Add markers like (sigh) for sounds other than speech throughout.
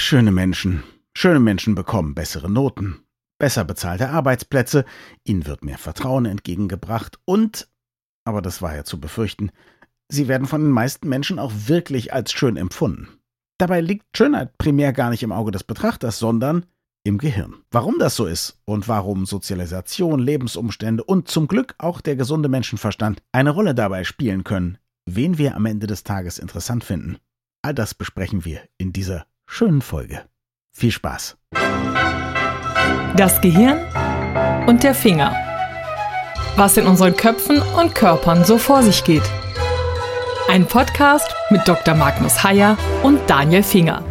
Schöne Menschen. Schöne Menschen bekommen bessere Noten, besser bezahlte Arbeitsplätze, ihnen wird mehr Vertrauen entgegengebracht und, aber das war ja zu befürchten, sie werden von den meisten Menschen auch wirklich als schön empfunden. Dabei liegt Schönheit primär gar nicht im Auge des Betrachters, sondern im Gehirn. Warum das so ist und warum Sozialisation, Lebensumstände und zum Glück auch der gesunde Menschenverstand eine Rolle dabei spielen können, wen wir am Ende des Tages interessant finden. All das besprechen wir in dieser schönen Folge. Viel Spaß. Das Gehirn und der Finger. Was in unseren Köpfen und Körpern so vor sich geht. Ein Podcast mit Dr. Magnus Heyer und Daniel Finger.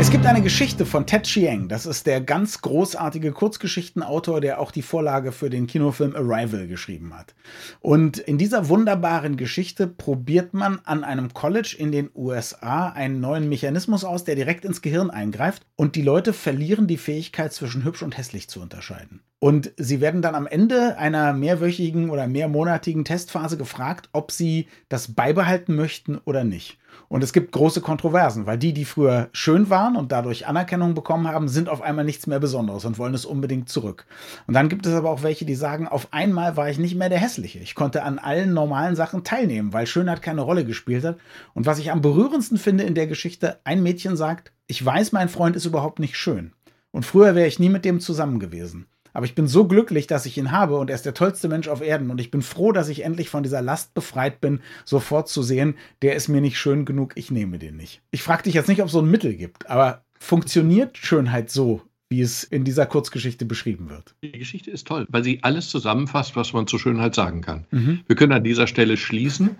Es gibt eine Geschichte von Ted Chiang. Das ist der ganz großartige Kurzgeschichtenautor, der auch die Vorlage für den Kinofilm Arrival geschrieben hat. Und in dieser wunderbaren Geschichte probiert man an einem College in den USA einen neuen Mechanismus aus, der direkt ins Gehirn eingreift und die Leute verlieren die Fähigkeit zwischen hübsch und hässlich zu unterscheiden. Und sie werden dann am Ende einer mehrwöchigen oder mehrmonatigen Testphase gefragt, ob sie das beibehalten möchten oder nicht. Und es gibt große Kontroversen, weil die, die früher schön waren und dadurch Anerkennung bekommen haben, sind auf einmal nichts mehr Besonderes und wollen es unbedingt zurück. Und dann gibt es aber auch welche, die sagen, auf einmal war ich nicht mehr der Hässliche. Ich konnte an allen normalen Sachen teilnehmen, weil Schönheit keine Rolle gespielt hat. Und was ich am berührendsten finde in der Geschichte, ein Mädchen sagt, ich weiß, mein Freund ist überhaupt nicht schön. Und früher wäre ich nie mit dem zusammen gewesen. Aber ich bin so glücklich, dass ich ihn habe und er ist der tollste Mensch auf Erden. Und ich bin froh, dass ich endlich von dieser Last befreit bin, sofort zu sehen, der ist mir nicht schön genug, ich nehme den nicht. Ich frage dich jetzt nicht, ob es so ein Mittel gibt, aber funktioniert Schönheit so, wie es in dieser Kurzgeschichte beschrieben wird. Die Geschichte ist toll, weil sie alles zusammenfasst, was man zur Schönheit sagen kann. Mhm. Wir können an dieser Stelle schließen.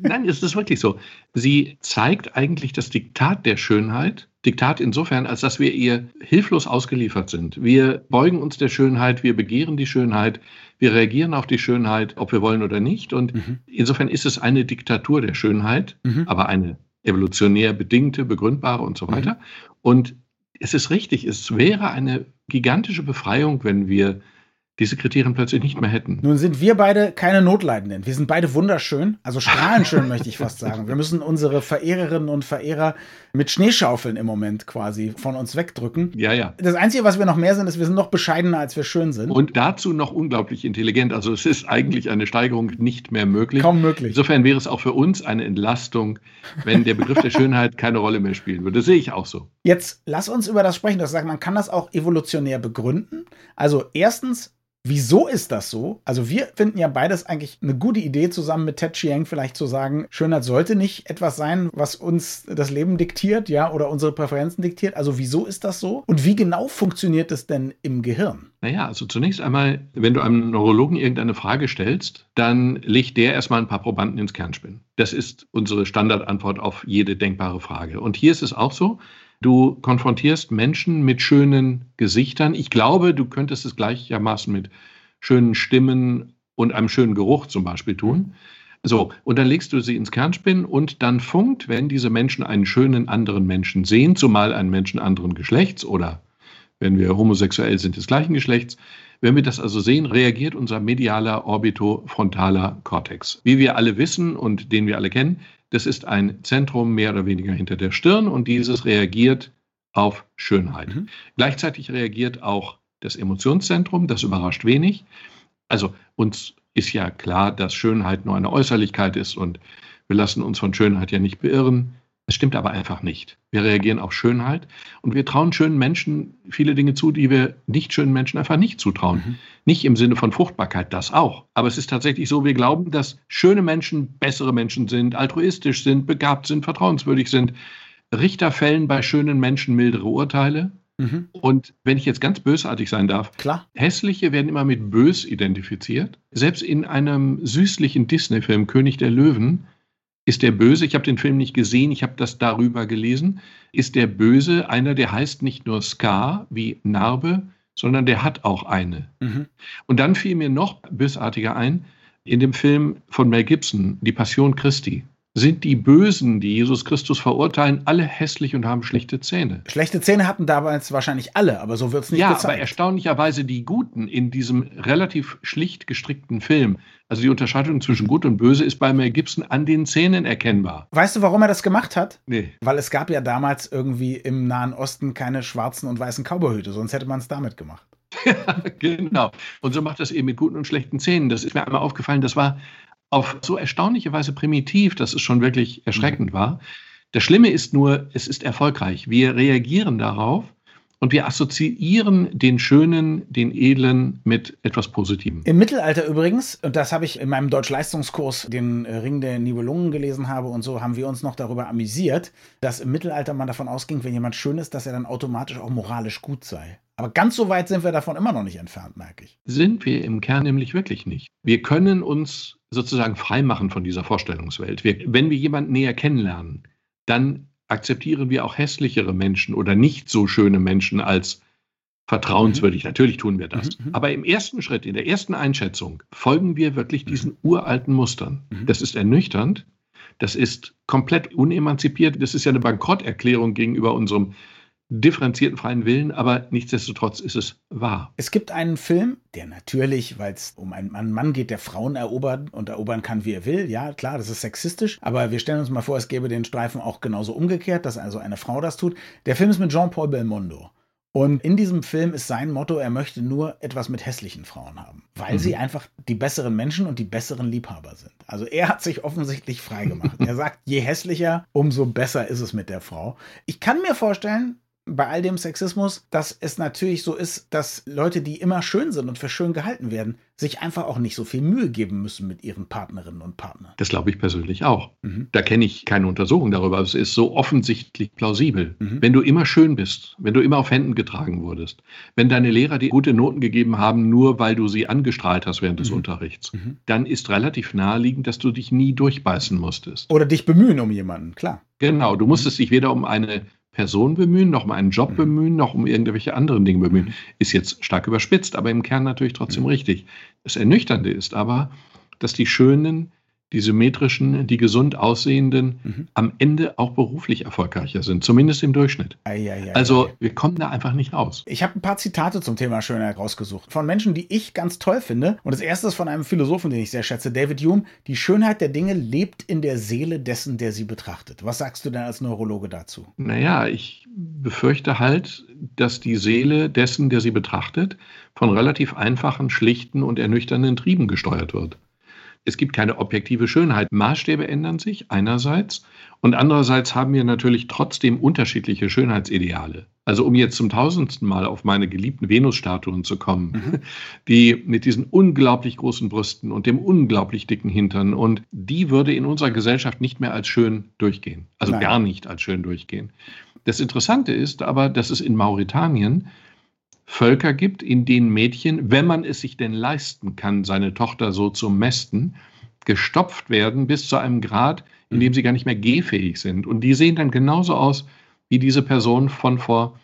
Nein, es ist wirklich so. Sie zeigt eigentlich das Diktat der Schönheit. Diktat insofern, als dass wir ihr hilflos ausgeliefert sind. Wir beugen uns der Schönheit, wir begehren die Schönheit, wir reagieren auf die Schönheit, ob wir wollen oder nicht. Und mhm. insofern ist es eine Diktatur der Schönheit, mhm. aber eine evolutionär bedingte, begründbare und so weiter. Mhm. Und es ist richtig, es wäre eine gigantische Befreiung, wenn wir diese Kriterien plötzlich nicht mehr hätten. Nun sind wir beide keine Notleidenden. Wir sind beide wunderschön, also strahlenschön möchte ich fast sagen. Wir müssen unsere Verehrerinnen und Verehrer mit Schneeschaufeln im Moment quasi von uns wegdrücken. Ja, ja. Das Einzige, was wir noch mehr sind, ist, wir sind noch bescheidener, als wir schön sind. Und dazu noch unglaublich intelligent. Also es ist eigentlich eine Steigerung nicht mehr möglich. Kaum möglich. Insofern wäre es auch für uns eine Entlastung, wenn der Begriff der Schönheit keine Rolle mehr spielen würde. Das sehe ich auch so. Jetzt lass uns über das sprechen. Du hast gesagt, man kann das auch evolutionär begründen. Also erstens, Wieso ist das so? Also wir finden ja beides eigentlich eine gute Idee, zusammen mit Ted Chiang vielleicht zu sagen, Schönheit sollte nicht etwas sein, was uns das Leben diktiert, ja, oder unsere Präferenzen diktiert. Also wieso ist das so? Und wie genau funktioniert es denn im Gehirn? Naja, also zunächst einmal, wenn du einem Neurologen irgendeine Frage stellst, dann legt der erstmal ein paar Probanden ins Kernspin. Das ist unsere Standardantwort auf jede denkbare Frage. Und hier ist es auch so, Du konfrontierst Menschen mit schönen Gesichtern. Ich glaube, du könntest es gleichermaßen mit schönen Stimmen und einem schönen Geruch zum Beispiel tun. So, und dann legst du sie ins Kernspin und dann funkt, wenn diese Menschen einen schönen anderen Menschen sehen, zumal einen Menschen anderen Geschlechts oder wenn wir homosexuell sind des gleichen Geschlechts, wenn wir das also sehen, reagiert unser medialer orbitofrontaler Kortex. Wie wir alle wissen und den wir alle kennen, das ist ein Zentrum mehr oder weniger hinter der Stirn und dieses reagiert auf Schönheit. Mhm. Gleichzeitig reagiert auch das Emotionszentrum, das überrascht wenig. Also uns ist ja klar, dass Schönheit nur eine Äußerlichkeit ist und wir lassen uns von Schönheit ja nicht beirren. Es stimmt aber einfach nicht. Wir reagieren auf Schönheit und wir trauen schönen Menschen viele Dinge zu, die wir nicht schönen Menschen einfach nicht zutrauen. Mhm. Nicht im Sinne von Fruchtbarkeit, das auch. Aber es ist tatsächlich so, wir glauben, dass schöne Menschen bessere Menschen sind, altruistisch sind, begabt sind, vertrauenswürdig sind. Richter fällen bei schönen Menschen mildere Urteile. Mhm. Und wenn ich jetzt ganz bösartig sein darf, Klar. hässliche werden immer mit bös identifiziert. Selbst in einem süßlichen Disney-Film König der Löwen ist der Böse, ich habe den Film nicht gesehen, ich habe das darüber gelesen, ist der Böse einer, der heißt nicht nur Scar wie Narbe, sondern der hat auch eine. Mhm. Und dann fiel mir noch bösartiger ein, in dem Film von Mel Gibson, Die Passion Christi. Sind die Bösen, die Jesus Christus verurteilen, alle hässlich und haben schlechte Zähne. Schlechte Zähne hatten damals wahrscheinlich alle, aber so wird es nicht ja, gezeigt. Ja, aber erstaunlicherweise die Guten in diesem relativ schlicht gestrickten Film. Also die Unterscheidung zwischen Gut und Böse ist bei Mel Gibson an den Zähnen erkennbar. Weißt du, warum er das gemacht hat? Nee. Weil es gab ja damals irgendwie im Nahen Osten keine schwarzen und weißen Cowboyhüte, sonst hätte man es damit gemacht. (laughs) Ja, genau. Und so macht das eben mit guten und schlechten Zähnen. Das ist mir einmal aufgefallen. Das war auf so erstaunliche Weise primitiv, dass es schon wirklich erschreckend mhm. war. Das Schlimme ist nur, es ist erfolgreich. Wir reagieren darauf und wir assoziieren den Schönen, den Edlen mit etwas Positivem. Im Mittelalter übrigens, und das habe ich in meinem Deutsch-Leistungskurs, den Ring der Nibelungen gelesen habe und so, haben wir uns noch darüber amüsiert, dass im Mittelalter man davon ausging, wenn jemand schön ist, dass er dann automatisch auch moralisch gut sei. Aber ganz so weit sind wir davon immer noch nicht entfernt, merke ich. Sind wir im Kern nämlich wirklich nicht. Wir können uns sozusagen freimachen von dieser Vorstellungswelt. Wir, wenn wir jemanden näher kennenlernen, dann akzeptieren wir auch hässlichere Menschen oder nicht so schöne Menschen als vertrauenswürdig. Mhm. Natürlich tun wir das. Mhm. mhm. Aber im ersten Schritt, in der ersten Einschätzung, folgen wir wirklich diesen mhm. uralten Mustern. Mhm. Das ist ernüchternd. Das ist komplett unemanzipiert. Das ist ja eine Bankrotterklärung gegenüber unserem differenzierten freien Willen, aber nichtsdestotrotz ist es wahr. Es gibt einen Film, der natürlich, weil es um einen Mann geht, der Frauen erobert und erobern kann, wie er will. Ja, klar, das ist sexistisch, aber wir stellen uns mal vor, es gäbe den Streifen auch genauso umgekehrt, dass also eine Frau das tut. Der Film ist mit Jean-Paul Belmondo. Und in diesem Film ist sein Motto, er möchte nur etwas mit hässlichen Frauen haben, weil mhm. sie einfach die besseren Menschen und die besseren Liebhaber sind. Also er hat sich offensichtlich freigemacht. er sagt, je hässlicher, umso besser ist es mit der Frau. Ich kann mir vorstellen, bei all dem Sexismus, dass es natürlich so ist, dass Leute, die immer schön sind und für schön gehalten werden, sich einfach auch nicht so viel Mühe geben müssen mit ihren Partnerinnen und Partnern. Das glaube ich persönlich auch. Mhm. Da kenne ich keine Untersuchung darüber, aber es ist so offensichtlich plausibel. Mhm. Wenn du immer schön bist, wenn du immer auf Händen getragen wurdest, wenn deine Lehrer dir gute Noten gegeben haben, nur weil du sie angestrahlt hast während des mhm. Unterrichts, mhm. dann ist relativ naheliegend, dass du dich nie durchbeißen musstest. Oder dich bemühen um jemanden, klar. Genau, du musstest dich weder um eine Person bemühen, noch um einen Job mhm. bemühen, noch um irgendwelche anderen Dinge bemühen. Mhm. Ist jetzt stark überspitzt, aber im Kern natürlich trotzdem mhm. richtig. Das Ernüchternde ist aber, dass die Schönen die symmetrischen, die gesund aussehenden mhm. am Ende auch beruflich erfolgreicher sind, zumindest im Durchschnitt. Ei, ei, ei, also wir kommen da einfach nicht raus. Ich habe ein paar Zitate zum Thema Schönheit rausgesucht. Von Menschen, die ich ganz toll finde. Und das erste ist von einem Philosophen, den ich sehr schätze, David Hume. Die Schönheit der Dinge lebt in der Seele dessen, der sie betrachtet. Was sagst du denn als Neurologe dazu? Naja, ich befürchte halt, dass die Seele dessen, der sie betrachtet, von relativ einfachen, schlichten und ernüchternden Trieben gesteuert wird. Es gibt keine objektive Schönheit. Maßstäbe ändern sich einerseits und andererseits haben wir natürlich trotzdem unterschiedliche Schönheitsideale. Also um jetzt zum tausendsten Mal auf meine geliebten Venus-Statuen zu kommen, mhm. (laughs) die mit diesen unglaublich großen Brüsten und dem unglaublich dicken Hintern und die würde in unserer Gesellschaft nicht mehr als schön durchgehen. Also Nein. gar nicht als schön durchgehen. Das Interessante ist aber, dass es in Mauretanien Völker gibt, in denen Mädchen, wenn man es sich denn leisten kann, seine Tochter so zu mästen, gestopft werden bis zu einem Grad, in dem mhm. sie gar nicht mehr gehfähig sind. Und die sehen dann genauso aus wie diese Person von vor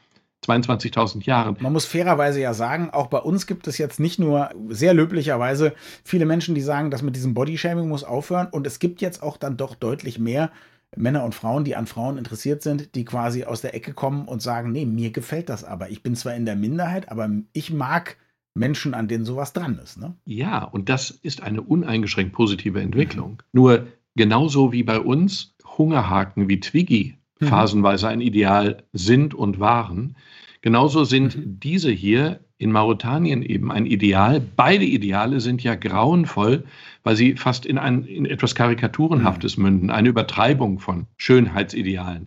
22.000 Jahren. Man muss fairerweise ja sagen, auch bei uns gibt es jetzt nicht nur sehr löblicherweise viele Menschen, die sagen, dass mit diesem Bodyshaming muss aufhören. Und es gibt jetzt auch dann doch deutlich mehr Männer und Frauen, die an Frauen interessiert sind, die quasi aus der Ecke kommen und sagen, nee, mir gefällt das aber. Ich bin zwar in der Minderheit, aber ich mag Menschen, an denen sowas dran ist. Ne? Ja, und das ist eine uneingeschränkt positive Entwicklung. Mhm. Nur genauso wie bei uns Hungerhaken wie Twiggy mhm. phasenweise ein Ideal sind und waren, genauso sind mhm. diese hier in Mauretanien eben ein Ideal. Beide Ideale sind ja grauenvoll, weil sie fast in, ein, in etwas Karikaturenhaftes mhm. münden, eine Übertreibung von Schönheitsidealen.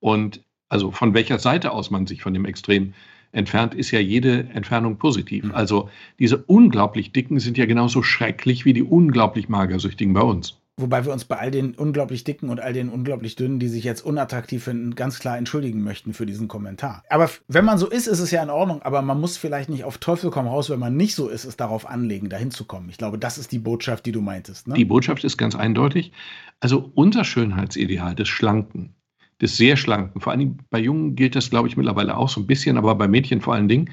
Und also von welcher Seite aus man sich von dem Extrem entfernt, ist ja jede Entfernung positiv. Mhm. Also diese unglaublich dicken sind ja genauso schrecklich wie die unglaublich magersüchtigen bei uns. Wobei wir uns bei all den unglaublich dicken und all den unglaublich dünnen, die sich jetzt unattraktiv finden, ganz klar entschuldigen möchten für diesen Kommentar. Aber wenn man so ist, ist es ja in Ordnung, aber man muss vielleicht nicht auf Teufel komm raus, wenn man nicht so ist, es darauf anlegen, dahin zu kommen. Ich glaube, das ist die Botschaft, die du meintest. Ne? Die Botschaft ist ganz eindeutig. Also unser Schönheitsideal des Schlanken, des sehr schlanken, vor allem bei Jungen gilt das, glaube ich, mittlerweile auch so ein bisschen, aber bei Mädchen vor allen Dingen,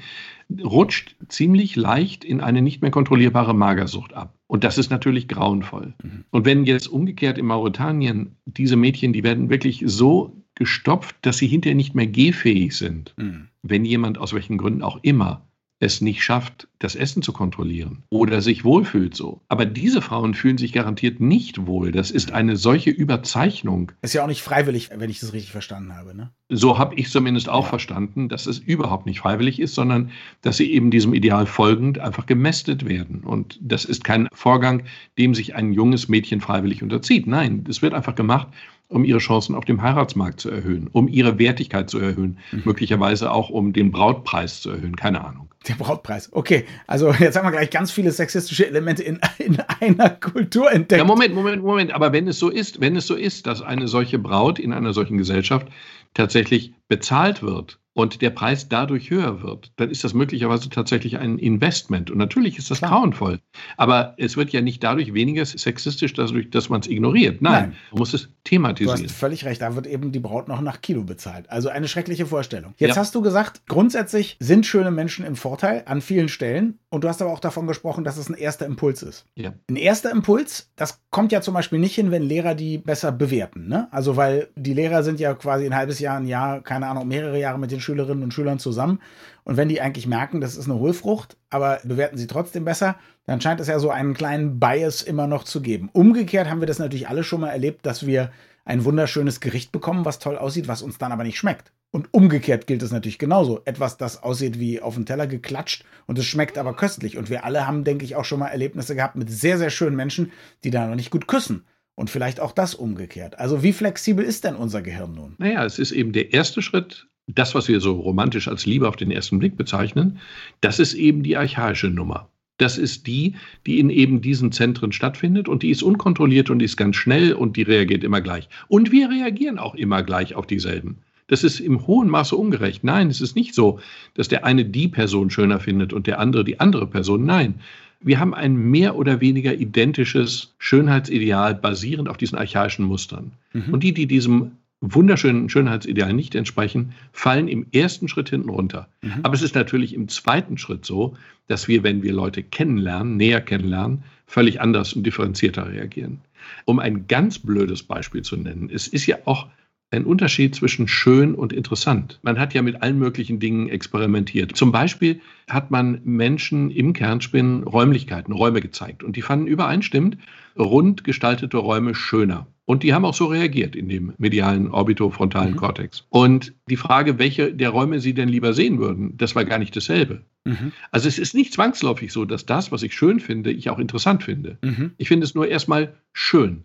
rutscht ziemlich leicht in eine nicht mehr kontrollierbare Magersucht ab. Und das ist natürlich grauenvoll. Mhm. Und wenn jetzt umgekehrt in Mauretanien diese Mädchen, die werden wirklich so gestopft, dass sie hinterher nicht mehr gehfähig sind, mhm. wenn jemand aus welchen Gründen auch immer es nicht schafft, das Essen zu kontrollieren oder sich wohlfühlt so. Aber diese Frauen fühlen sich garantiert nicht wohl. Das ist eine solche Überzeichnung. Ist ja auch nicht freiwillig, wenn ich das richtig verstanden habe. Ne? So habe ich zumindest auch ja. verstanden, dass es überhaupt nicht freiwillig ist, sondern dass sie eben diesem Ideal folgend einfach gemästet werden. Und das ist kein Vorgang, dem sich ein junges Mädchen freiwillig unterzieht. Nein, es wird einfach gemacht, um ihre Chancen auf dem Heiratsmarkt zu erhöhen, um ihre Wertigkeit zu erhöhen, mhm. möglicherweise auch um den Brautpreis zu erhöhen, keine Ahnung. Der Brautpreis, okay. Also jetzt haben wir gleich ganz viele sexistische Elemente in, (laughs) in einer Kultur entdeckt. Ja, Moment, Moment, Moment. Aber wenn es so ist, wenn es so ist, dass eine solche Braut in einer solchen Gesellschaft tatsächlich bezahlt wird und der Preis dadurch höher wird, dann ist das möglicherweise tatsächlich ein Investment. Und natürlich ist das Klar. grauenvoll. Aber es wird ja nicht dadurch weniger sexistisch, dadurch, dass man es ignoriert. Nein, Nein, man muss es thematisieren. Du hast völlig recht, da wird eben die Braut noch nach Kilo bezahlt. Also eine schreckliche Vorstellung. Jetzt ja. hast du gesagt, grundsätzlich sind schöne Menschen im Vorteil an vielen Stellen. Und du hast aber auch davon gesprochen, dass es ein erster Impuls ist. Ja. Ein erster Impuls, das kommt ja zum Beispiel nicht hin, wenn Lehrer die besser bewerten. Ne? Also weil die Lehrer sind ja quasi ein halbes Jahr, ein Jahr, keine Ahnung, mehrere Jahre mit den den Schülerinnen und Schülern zusammen. Und wenn die eigentlich merken, das ist eine Hohlfrucht, aber bewerten sie trotzdem besser, dann scheint es ja so einen kleinen Bias immer noch zu geben. Umgekehrt haben wir das natürlich alle schon mal erlebt, dass wir ein wunderschönes Gericht bekommen, was toll aussieht, was uns dann aber nicht schmeckt. Und umgekehrt gilt es natürlich genauso. Etwas, das aussieht wie auf den Teller geklatscht und es schmeckt aber köstlich. Und wir alle haben, denke ich, auch schon mal Erlebnisse gehabt mit sehr, sehr schönen Menschen, die da noch nicht gut küssen. Und vielleicht auch das umgekehrt. Also wie flexibel ist denn unser Gehirn nun? Naja, es ist eben der erste Schritt das, was wir so romantisch als Liebe auf den ersten Blick bezeichnen, das ist eben die archaische Nummer. Das ist die, die in eben diesen Zentren stattfindet und die ist unkontrolliert und die ist ganz schnell und die reagiert immer gleich. Und wir reagieren auch immer gleich auf dieselben. Das ist im hohen Maße ungerecht. Nein, es ist nicht so, dass der eine die Person schöner findet und der andere die andere Person. Nein, wir haben ein mehr oder weniger identisches Schönheitsideal basierend auf diesen archaischen Mustern. Mhm. Und die, die diesem wunderschönen Schönheitsideal nicht entsprechen, fallen im ersten Schritt hinten runter. Mhm. Aber es ist natürlich im zweiten Schritt so, dass wir, wenn wir Leute kennenlernen, näher kennenlernen, völlig anders und differenzierter reagieren. Um ein ganz blödes Beispiel zu nennen, es ist ja auch ein Unterschied zwischen schön und interessant. Man hat ja mit allen möglichen Dingen experimentiert. Zum Beispiel hat man Menschen im Kernspinnen Räumlichkeiten, Räume gezeigt und die fanden übereinstimmend rund gestaltete Räume schöner. Und die haben auch so reagiert in dem medialen orbitofrontalen mhm. Kortex. Und die Frage, welche der Räume sie denn lieber sehen würden, das war gar nicht dasselbe. Mhm. Also es ist nicht zwangsläufig so, dass das, was ich schön finde, ich auch interessant finde. Mhm. Ich finde es nur erstmal schön.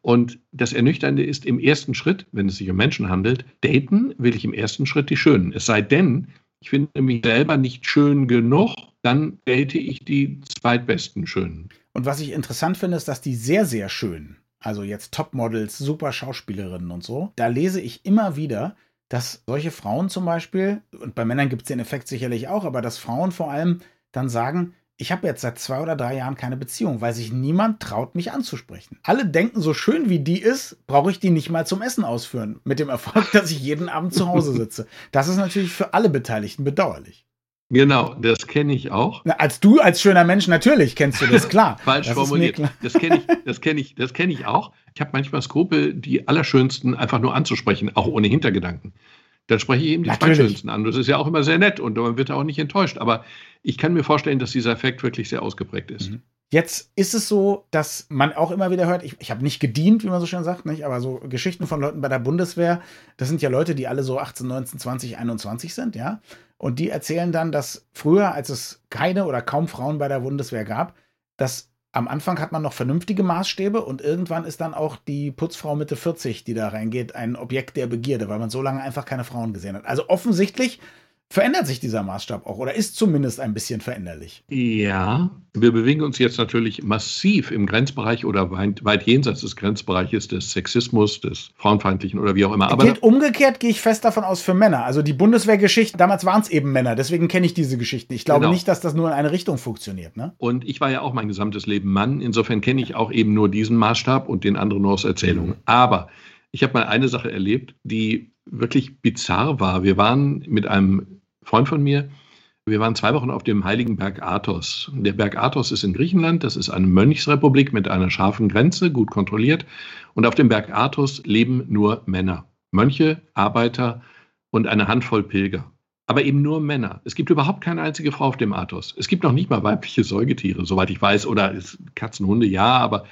Und das Ernüchternde ist im ersten Schritt, wenn es sich um Menschen handelt, daten will ich im ersten Schritt die Schönen. Es sei denn, ich finde mich selber nicht schön genug, dann date ich die zweitbesten Schönen. Und was ich interessant finde, ist, dass die sehr, sehr schönen also jetzt Topmodels, super Schauspielerinnen und so, da lese ich immer wieder, dass solche Frauen zum Beispiel, und bei Männern gibt es den Effekt sicherlich auch, aber dass Frauen vor allem dann sagen, ich habe jetzt seit zwei oder drei Jahren keine Beziehung, weil sich niemand traut, mich anzusprechen. Alle denken, so schön wie die ist, brauche ich die nicht mal zum Essen ausführen. Mit dem Erfolg, (laughs) dass ich jeden Abend zu Hause sitze. Das ist natürlich für alle Beteiligten bedauerlich. Genau, das kenne ich auch. Na, als du, als schöner Mensch, natürlich kennst du das, klar. (laughs) Falsch das formuliert. Das kenne ich, das kenne ich, das kenne ich auch. Ich habe manchmal Skrupel, die Allerschönsten einfach nur anzusprechen, auch ohne Hintergedanken. Dann spreche ich eben die. Zweitschönsten an. Das ist ja auch immer sehr nett und man wird auch nicht enttäuscht. Aber ich kann mir vorstellen, dass dieser Effekt wirklich sehr ausgeprägt ist. Mhm. Jetzt ist es so, dass man auch immer wieder hört, ich, ich habe nicht gedient, wie man so schön sagt, nicht? aber so Geschichten von Leuten bei der Bundeswehr, das sind ja Leute, die alle so 18, 19, 20, 21 sind, ja. Und die erzählen dann, dass früher, als es keine oder kaum Frauen bei der Bundeswehr gab, dass am Anfang hat man noch vernünftige Maßstäbe und irgendwann ist dann auch die Putzfrau Mitte 40, die da reingeht, ein Objekt der Begierde, weil man so lange einfach keine Frauen gesehen hat. Also offensichtlich verändert sich dieser Maßstab auch oder ist zumindest ein bisschen veränderlich. Ja, wir bewegen uns jetzt natürlich massiv im Grenzbereich oder weit, weit jenseits des Grenzbereiches des Sexismus, des Frauenfeindlichen oder wie auch immer. Aber Gilt umgekehrt gehe ich fest davon aus für Männer. Also die Bundeswehrgeschichte, damals waren es eben Männer, deswegen kenne ich diese Geschichten. Ich glaube genau. nicht, dass das nur in eine Richtung funktioniert. Ne? Und ich war ja auch mein gesamtes Leben Mann, insofern kenne ich auch eben nur diesen Maßstab und den anderen nur aus Erzählungen. Mhm. Aber Ich habe mal eine Sache erlebt, die wirklich bizarr war. Wir waren mit einem Freund von mir, wir waren zwei Wochen auf dem heiligen Berg Athos. Der Berg Athos ist in Griechenland, das ist eine Mönchsrepublik mit einer scharfen Grenze, gut kontrolliert. Und auf dem Berg Athos leben nur Männer. Mönche, Arbeiter und eine Handvoll Pilger. Aber eben nur Männer. Es gibt überhaupt keine einzige Frau auf dem Athos. Es gibt noch nicht mal weibliche Säugetiere, soweit ich weiß. Oder Katzen, Hunde, ja, aber.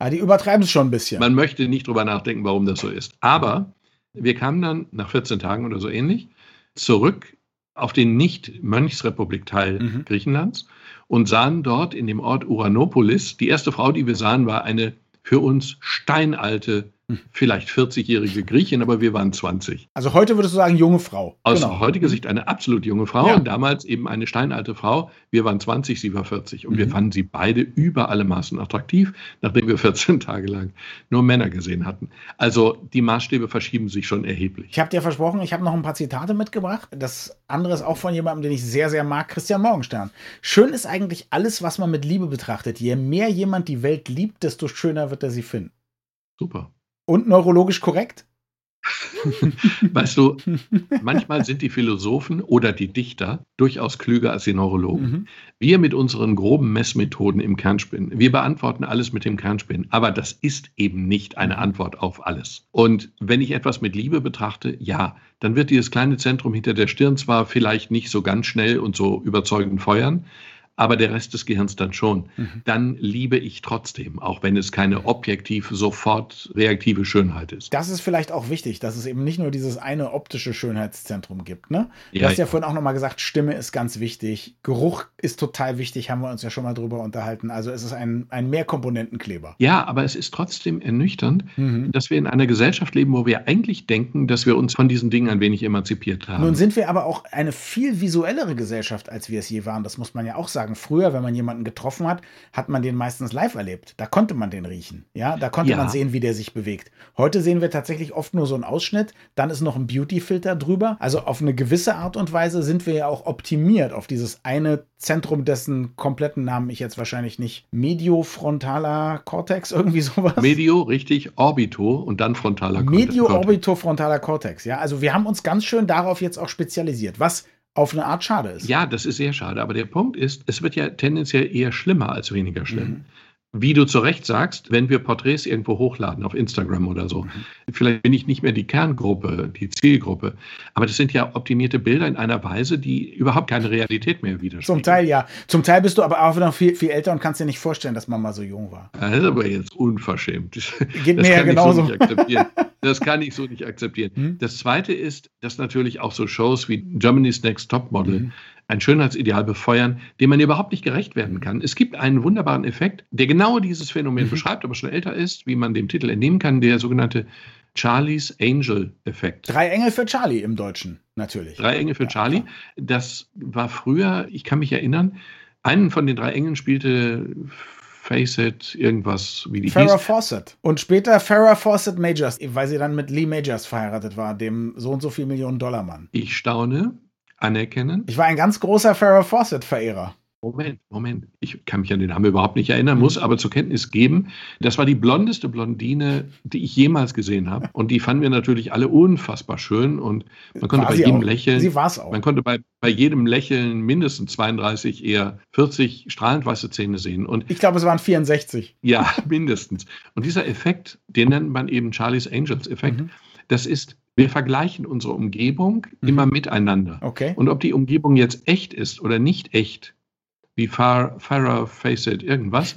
Ja, die übertreiben es schon ein bisschen. Man möchte nicht drüber nachdenken, warum das so ist. Aber wir kamen dann nach 14 Tagen oder so ähnlich zurück auf den Nicht-Mönchsrepublik-Teil mhm. Griechenlands und sahen dort in dem Ort Uranopolis, die erste Frau, die wir sahen, war eine für uns steinalte vielleicht 40-jährige Griechin, aber wir waren 20. Also heute würdest du sagen, junge Frau. Aus genau. heutiger Sicht eine absolut junge Frau ja. und damals eben eine steinalte Frau. Wir waren 20, sie war 40 und mhm. wir fanden sie beide über alle Maßen attraktiv, nachdem wir 14 Tage lang nur Männer gesehen hatten. Also die Maßstäbe verschieben sich schon erheblich. Ich habe dir versprochen, ich habe noch ein paar Zitate mitgebracht. Das andere ist auch von jemandem, den ich sehr, sehr mag, Christian Morgenstern. Schön ist eigentlich alles, was man mit Liebe betrachtet. Je mehr jemand die Welt liebt, desto schöner wird er sie finden. Super. Und neurologisch korrekt? (laughs) weißt du, manchmal sind die Philosophen oder die Dichter durchaus klüger als die Neurologen. Mhm. Wir mit unseren groben Messmethoden im Kernspinnen, wir beantworten alles mit dem Kernspinnen, aber das ist eben nicht eine Antwort auf alles. Und wenn ich etwas mit Liebe betrachte, ja, dann wird dieses kleine Zentrum hinter der Stirn zwar vielleicht nicht so ganz schnell und so überzeugend feuern, aber der Rest des Gehirns dann schon. Mhm. Dann liebe ich trotzdem, auch wenn es keine objektiv sofort reaktive Schönheit ist. Das ist vielleicht auch wichtig, dass es eben nicht nur dieses eine optische Schönheitszentrum gibt. Ne? Du ja, hast ja, ja vorhin auch nochmal gesagt, Stimme ist ganz wichtig, Geruch ist total wichtig, haben wir uns ja schon mal drüber unterhalten. Also es ist ein, ein Mehrkomponentenkleber. Ja, aber es ist trotzdem ernüchternd, mhm. dass wir in einer Gesellschaft leben, wo wir eigentlich denken, dass wir uns von diesen Dingen ein wenig emanzipiert haben. Nun sind wir aber auch eine viel visuellere Gesellschaft, als wir es je waren. Das muss man ja auch sagen sagen, früher, wenn man jemanden getroffen hat, hat man den meistens live erlebt. Da konnte man den riechen. Ja, da konnte ja. man sehen, wie der sich bewegt. Heute sehen wir tatsächlich oft nur so einen Ausschnitt. Dann ist noch ein Beauty-Filter drüber. Also auf eine gewisse Art und Weise sind wir ja auch optimiert auf dieses eine Zentrum, dessen kompletten Namen ich jetzt wahrscheinlich nicht. Mediofrontaler Cortex, irgendwie sowas. Medio, richtig, Orbito und dann frontaler Cortex. Medio-Orbito-frontaler Cortex, ja. Also wir haben uns ganz schön darauf jetzt auch spezialisiert. Was auf eine Art schade ist. Ja, das ist sehr schade. Aber der Punkt ist, es wird ja tendenziell eher schlimmer als weniger schlimm. Mhm. Wie du zu Recht sagst, wenn wir Porträts irgendwo hochladen auf Instagram oder so, mhm. vielleicht bin ich nicht mehr die Kerngruppe, die Zielgruppe, aber das sind ja optimierte Bilder in einer Weise, die überhaupt keine Realität mehr widerspiegeln. Zum Teil ja. Zum Teil bist du aber auch noch viel, viel älter und kannst dir nicht vorstellen, dass man mal so jung war. Das ist aber jetzt unverschämt. Geht das mir ja genauso. So (laughs) das kann ich so nicht akzeptieren. Hm? Das Zweite ist, dass natürlich auch so Shows wie Germany's Next Top Model hm ein Schönheitsideal befeuern, dem man überhaupt nicht gerecht werden kann. Es gibt einen wunderbaren Effekt, der genau dieses Phänomen mhm. beschreibt, aber schon älter ist, wie man dem Titel entnehmen kann, der sogenannte Charlie's Angel-Effekt. Drei Engel für Charlie im Deutschen, natürlich. Drei Engel für ja, Charlie. Klar. Das war früher, ich kann mich erinnern, einen von den drei Engeln spielte Face It, irgendwas wie die Farrah hieß. Fawcett. Und später Farrah Fawcett Majors, weil sie dann mit Lee Majors verheiratet war, dem so und so viel Millionen Dollar Mann. Ich staune anerkennen. Ich war ein ganz großer Farrah Fawcett-Verehrer. Moment, Moment. Ich kann mich an den Namen überhaupt nicht erinnern, muss aber zur Kenntnis geben, das war die blondeste Blondine, die ich jemals gesehen habe. Und die fanden wir natürlich alle unfassbar schön. Und man konnte war bei jedem auch. Lächeln. Sie war es auch. Man konnte bei, bei jedem Lächeln mindestens 32, eher 40 strahlend weiße Zähne sehen. Und ich glaube, es waren 64. Ja, (laughs) mindestens. Und dieser Effekt, den nennt man eben Charlie's Angels-Effekt. Mhm. Das ist wir vergleichen unsere Umgebung mhm. immer miteinander. Okay. Und ob die Umgebung jetzt echt ist oder nicht echt, wie Far, Farah Facet irgendwas,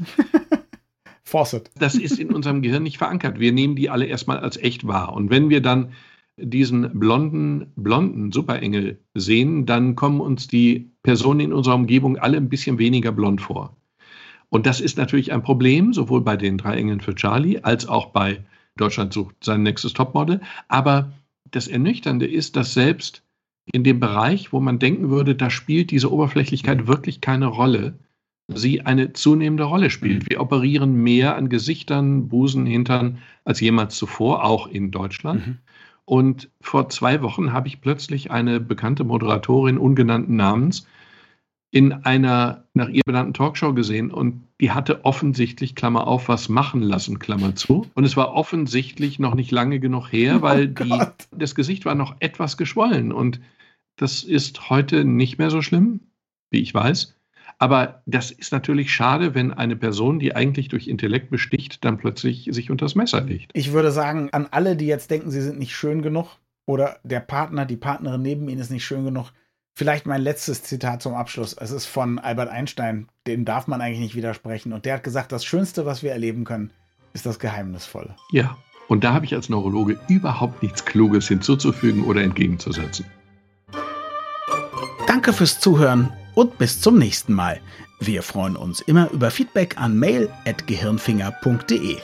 (laughs) Fawcett. das ist in unserem Gehirn nicht verankert. Wir nehmen die alle erstmal als echt wahr. Und wenn wir dann diesen blonden, blonden Superengel sehen, dann kommen uns die Personen in unserer Umgebung alle ein bisschen weniger blond vor. Und das ist natürlich ein Problem, sowohl bei den drei Engeln für Charlie als auch bei Deutschland sucht sein nächstes Topmodel. Aber das Ernüchternde ist, dass selbst in dem Bereich, wo man denken würde, da spielt diese Oberflächlichkeit wirklich keine Rolle, sie eine zunehmende Rolle spielt. Mhm. Wir operieren mehr an Gesichtern, Busen, Hintern als jemals zuvor, auch in Deutschland. Mhm. Und vor zwei Wochen habe ich plötzlich eine bekannte Moderatorin ungenannten Namens in einer nach ihr benannten Talkshow gesehen und die hatte offensichtlich, Klammer auf, was machen lassen, Klammer zu. Und es war offensichtlich noch nicht lange genug her, oh weil oh die, das Gesicht war noch etwas geschwollen. Und das ist heute nicht mehr so schlimm, wie ich weiß. Aber das ist natürlich schade, wenn eine Person, die eigentlich durch Intellekt besticht, dann plötzlich sich unters Messer legt. Ich würde sagen, an alle, die jetzt denken, sie sind nicht schön genug oder der Partner, die Partnerin neben ihnen ist nicht schön genug, vielleicht mein letztes Zitat zum Abschluss. Es ist von Albert Einstein, dem darf man eigentlich nicht widersprechen. Und der hat gesagt, das Schönste, was wir erleben können, ist das Geheimnisvolle. Ja, und da habe ich als Neurologe überhaupt nichts Kluges hinzuzufügen oder entgegenzusetzen. Danke fürs Zuhören und bis zum nächsten Mal. Wir freuen uns immer über Feedback an mail.gehirnfinger.de.